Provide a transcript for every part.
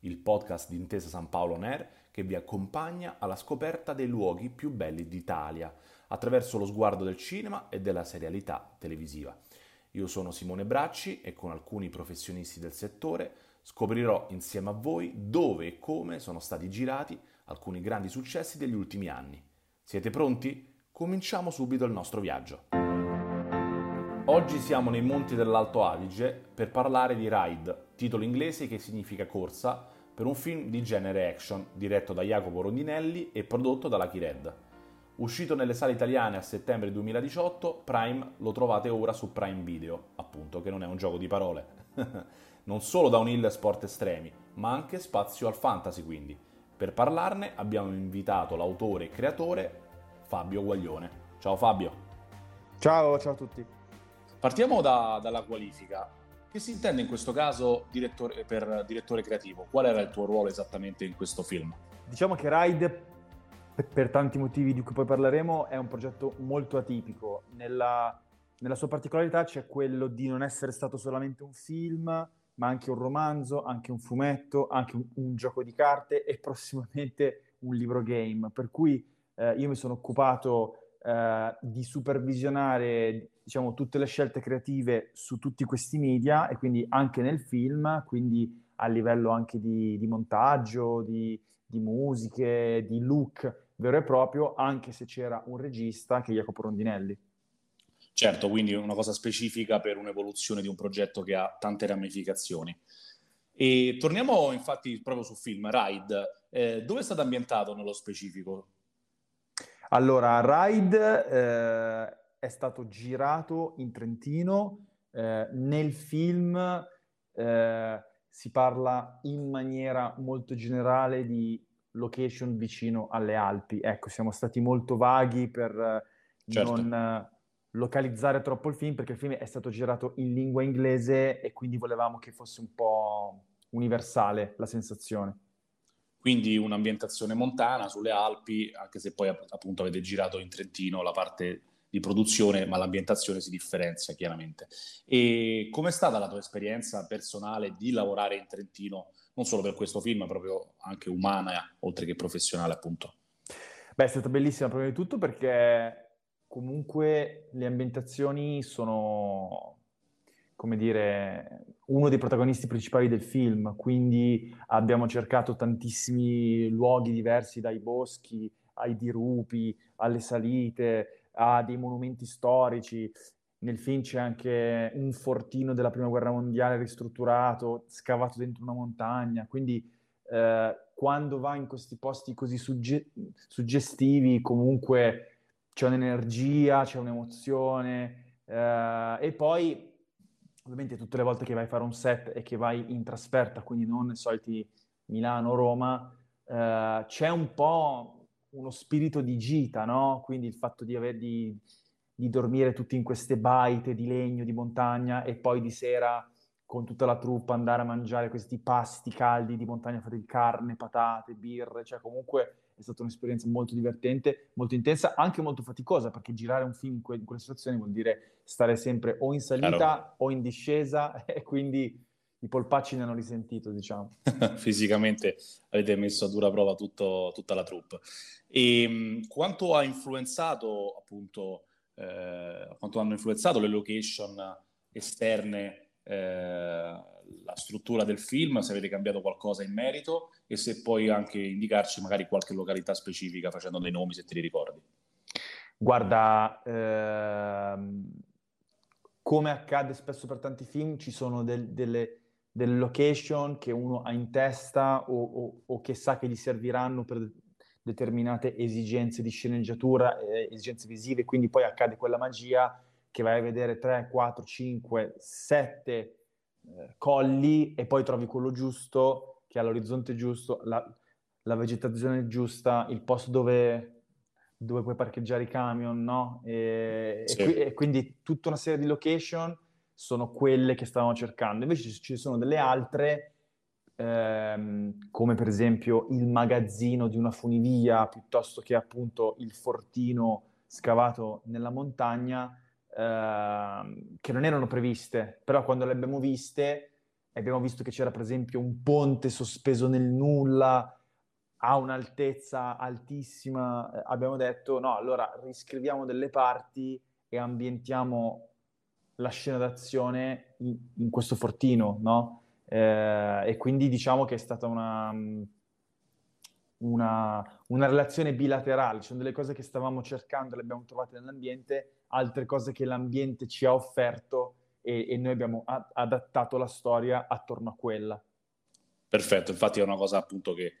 il podcast di Intesa San Paolo Air che vi accompagna alla scoperta dei luoghi più belli d'Italia, attraverso lo sguardo del cinema e della serialità televisiva. Io sono Simone Bracci e con alcuni professionisti del settore scoprirò insieme a voi dove e come sono stati girati alcuni grandi successi degli ultimi anni. Siete pronti? Cominciamo subito il nostro viaggio. Oggi siamo nei monti dell'Alto Adige per parlare di Ride, titolo inglese che significa corsa, per un film di genere action diretto da Jacopo Rondinelli e prodotto da Lucky Red. Uscito nelle sale italiane a settembre 2018, Prime lo trovate ora su Prime Video, appunto che non è un gioco di parole. non solo da un hill sport estremi, ma anche spazio al fantasy quindi. Per parlarne abbiamo invitato l'autore e creatore Fabio Guaglione. Ciao Fabio. Ciao, ciao a tutti. Partiamo da, dalla qualifica. Che si intende in questo caso direttore, per direttore creativo? Qual era il tuo ruolo esattamente in questo film? Diciamo che Ride, per tanti motivi di cui poi parleremo, è un progetto molto atipico. Nella, nella sua particolarità c'è quello di non essere stato solamente un film, ma anche un romanzo, anche un fumetto, anche un, un gioco di carte e prossimamente un libro game. Per cui eh, io mi sono occupato eh, di supervisionare diciamo, tutte le scelte creative su tutti questi media e quindi anche nel film, quindi a livello anche di, di montaggio, di, di, musiche, di look vero e proprio, anche se c'era un regista che è Jacopo Rondinelli. Certo, quindi una cosa specifica per un'evoluzione di un progetto che ha tante ramificazioni. E torniamo infatti proprio sul film Ride. Eh, dove è stato ambientato nello specifico? Allora, Ride eh, è stato girato in Trentino. Eh, nel film eh, si parla in maniera molto generale di location vicino alle Alpi. Ecco, siamo stati molto vaghi per eh, certo. non eh, localizzare troppo il film perché il film è stato girato in lingua inglese e quindi volevamo che fosse un po' universale la sensazione quindi un'ambientazione montana sulle Alpi, anche se poi appunto avete girato in Trentino la parte di produzione, ma l'ambientazione si differenzia chiaramente. E com'è stata la tua esperienza personale di lavorare in Trentino, non solo per questo film, ma proprio anche umana, oltre che professionale, appunto? Beh, è stata bellissima prima di tutto perché comunque le ambientazioni sono come dire, uno dei protagonisti principali del film, quindi abbiamo cercato tantissimi luoghi diversi, dai boschi ai dirupi, alle salite, a dei monumenti storici. Nel film c'è anche un fortino della Prima Guerra Mondiale ristrutturato, scavato dentro una montagna, quindi eh, quando va in questi posti così sugge- suggestivi comunque c'è un'energia, c'è un'emozione eh, e poi ovviamente tutte le volte che vai a fare un set e che vai in trasferta, quindi non nei soliti Milano-Roma, eh, c'è un po' uno spirito di gita, no? Quindi il fatto di, aver, di, di dormire tutti in queste baite di legno, di montagna e poi di sera con tutta la truppa andare a mangiare questi pasti caldi di montagna fatti di carne, patate, birre, cioè comunque è stata un'esperienza molto divertente, molto intensa, anche molto faticosa, perché girare un film in, que- in quelle situazioni vuol dire stare sempre o in salita Chiaro. o in discesa e quindi i polpacci ne hanno risentito, diciamo. Fisicamente avete messo a dura prova tutto, tutta la troupe. E ehm, quanto ha influenzato, appunto, eh, quanto hanno influenzato le location esterne eh, la struttura del film, se avete cambiato qualcosa in merito e se puoi anche indicarci magari qualche località specifica facendo dei nomi se ti li ricordi. Guarda, ehm, come accade spesso per tanti film, ci sono del, delle, delle, location che uno ha in testa o, o, o, che sa che gli serviranno per determinate esigenze di sceneggiatura, eh, esigenze visive, quindi poi accade quella magia che vai a vedere 3, 4, 5, 7 eh, colli e poi trovi quello giusto che ha l'orizzonte giusto, la, la vegetazione giusta, il posto dove, dove puoi parcheggiare i camion, no? E, sì. e, e, quindi tutta una serie di location sono quelle che stavamo cercando. Invece ci, sono delle altre, ehm, come per esempio il magazzino di una funivia, piuttosto che appunto il fortino scavato nella montagna, ehm, che non erano previste, però quando le abbiamo viste abbiamo visto che c'era per esempio un ponte sospeso nel nulla, a un'altezza altissima, eh, abbiamo detto no, allora riscriviamo delle parti e ambientiamo la scena d'azione in, in questo fortino, no? Eh, e quindi diciamo che è stata una, una, una, relazione bilaterale, ci sono delle cose che stavamo cercando, le abbiamo trovate nell'ambiente, altre cose che l'ambiente ci ha offerto e, e noi abbiamo a- adattato la storia attorno a quella. Perfetto, infatti è una cosa appunto che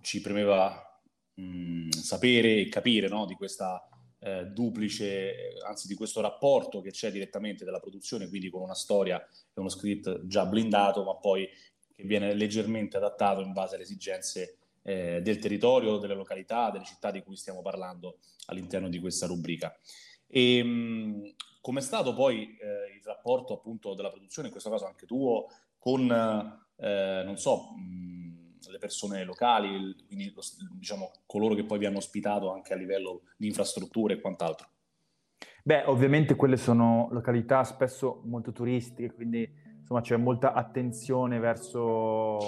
ci premeva mh, sapere e capire no, di questa eh, duplice, anzi di questo rapporto che c'è direttamente della produzione, quindi con una storia e uno script già blindato, ma poi che viene leggermente adattato in base alle esigenze eh, del territorio, delle località, delle città di cui stiamo parlando all'interno di questa rubrica. E mh, com'è stato poi eh, il rapporto appunto della produzione, in questo caso anche tuo, con, eh, non so, le persone locali, quindi diciamo coloro che poi vi hanno ospitato anche a livello di infrastrutture e quant'altro? Beh, ovviamente quelle sono località spesso molto turistiche, quindi insomma c'è molta attenzione verso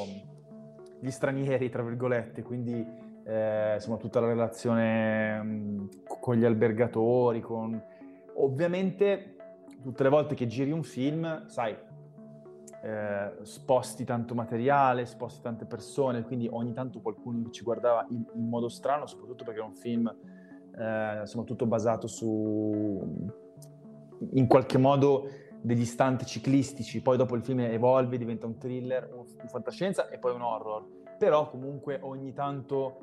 gli stranieri, tra virgolette, quindi eh, insomma tutta la relazione mh, con gli albergatori, con... ovviamente tutte le volte che giri un film, sai, eh, sposti tanto materiale, sposti tante persone, quindi ogni tanto qualcuno ci guardava in, in modo strano, soprattutto perché è un film eh, insomma tutto basato su in qualche modo degli istanti ciclistici, poi dopo il film evolve, diventa un thriller, un, un fantascienza e poi un horror, però comunque ogni tanto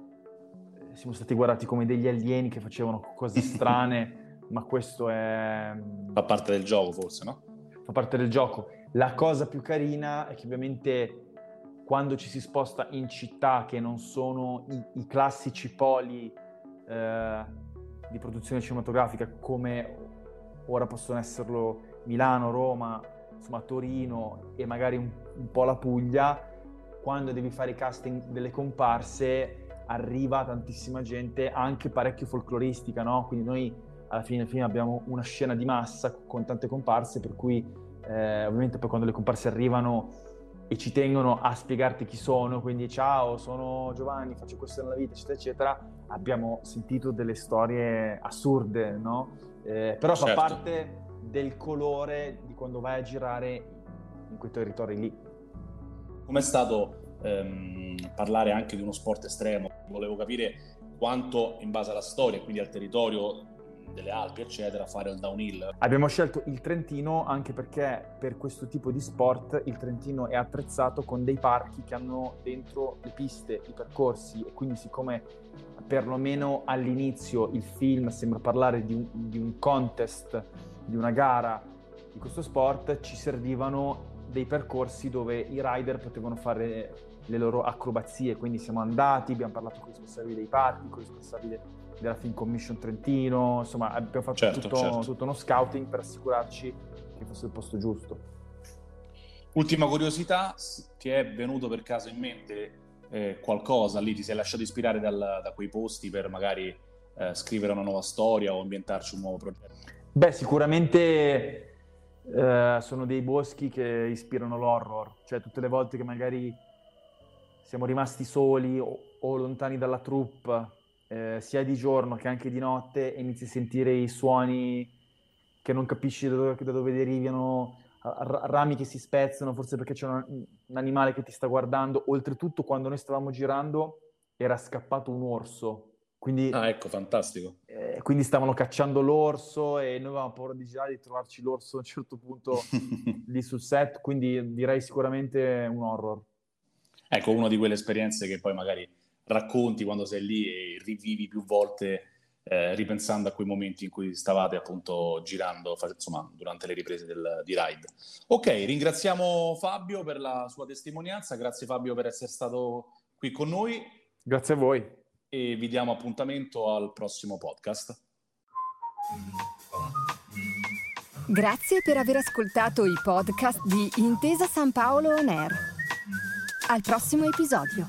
eh, siamo stati guardati come degli alieni che facevano cose strane, ma questo è... Fa parte del gioco forse, no? Fa parte del gioco la cosa più carina è che ovviamente quando ci si sposta in città che non sono i, i classici poli eh, di produzione cinematografica come ora possono esserlo Milano, Roma, insomma Torino e magari un, un po' la Puglia, quando devi fare i casting delle comparse arriva tantissima gente, anche parecchio folcloristica, no? Quindi noi alla fine del film abbiamo una scena di massa con tante comparse per cui eh, ovviamente poi quando le comparse arrivano e ci tengono a spiegarti chi sono, quindi ciao, sono Giovanni, faccio questo nella vita, eccetera, eccetera, abbiamo sentito delle storie assurde, no? Eh, però certo. fa parte del colore di quando vai a girare in quei territori lì. Com'è stato ehm, parlare anche di uno sport estremo? Volevo capire quanto in base alla storia, quindi al territorio, delle Alpi, eccetera, fare il downhill. Abbiamo scelto il Trentino anche perché per questo tipo di sport il Trentino è attrezzato con dei parchi che hanno dentro le piste, i percorsi e quindi siccome perlomeno all'inizio il film sembra parlare di un, di un contest, di una gara di questo sport, ci servivano dei percorsi dove i rider potevano fare le loro acrobazie, quindi siamo andati, abbiamo parlato con i responsabili dei parchi, con i responsabili della Film Commission Trentino, insomma abbiamo fatto certo, tutto, certo. tutto, uno scouting per assicurarci che fosse il posto giusto. Ultima curiosità, ti è venuto per caso in mente eh, qualcosa lì, ti sei lasciato ispirare dal, da quei posti per magari eh, scrivere una nuova storia o ambientarci un nuovo progetto? Beh, sicuramente eh, sono dei boschi che ispirano l'horror, cioè tutte le volte che magari siamo rimasti soli o, o lontani dalla troupe eh, sia di giorno che anche di notte e inizi a sentire i suoni che non capisci da dove, da dove derivano, rami che si spezzano, forse perché c'è un, un, animale che ti sta guardando. Oltretutto, quando noi stavamo girando, era scappato un orso. Quindi, ah, ecco, fantastico. Eh, quindi stavano cacciando l'orso e noi avevamo paura di girare di trovarci l'orso a un certo punto lì sul set, quindi direi sicuramente un horror. Ecco, una di quelle esperienze che poi magari racconti quando sei lì e rivivi più volte eh, ripensando a quei momenti in cui stavate appunto girando, insomma, durante le riprese del, di Ride. Ok, ringraziamo Fabio per la sua testimonianza, grazie Fabio per essere stato qui con noi. Grazie a voi. E vi diamo appuntamento al prossimo podcast. Grazie per aver ascoltato i podcast di Intesa San Paolo On Air. Al prossimo episodio.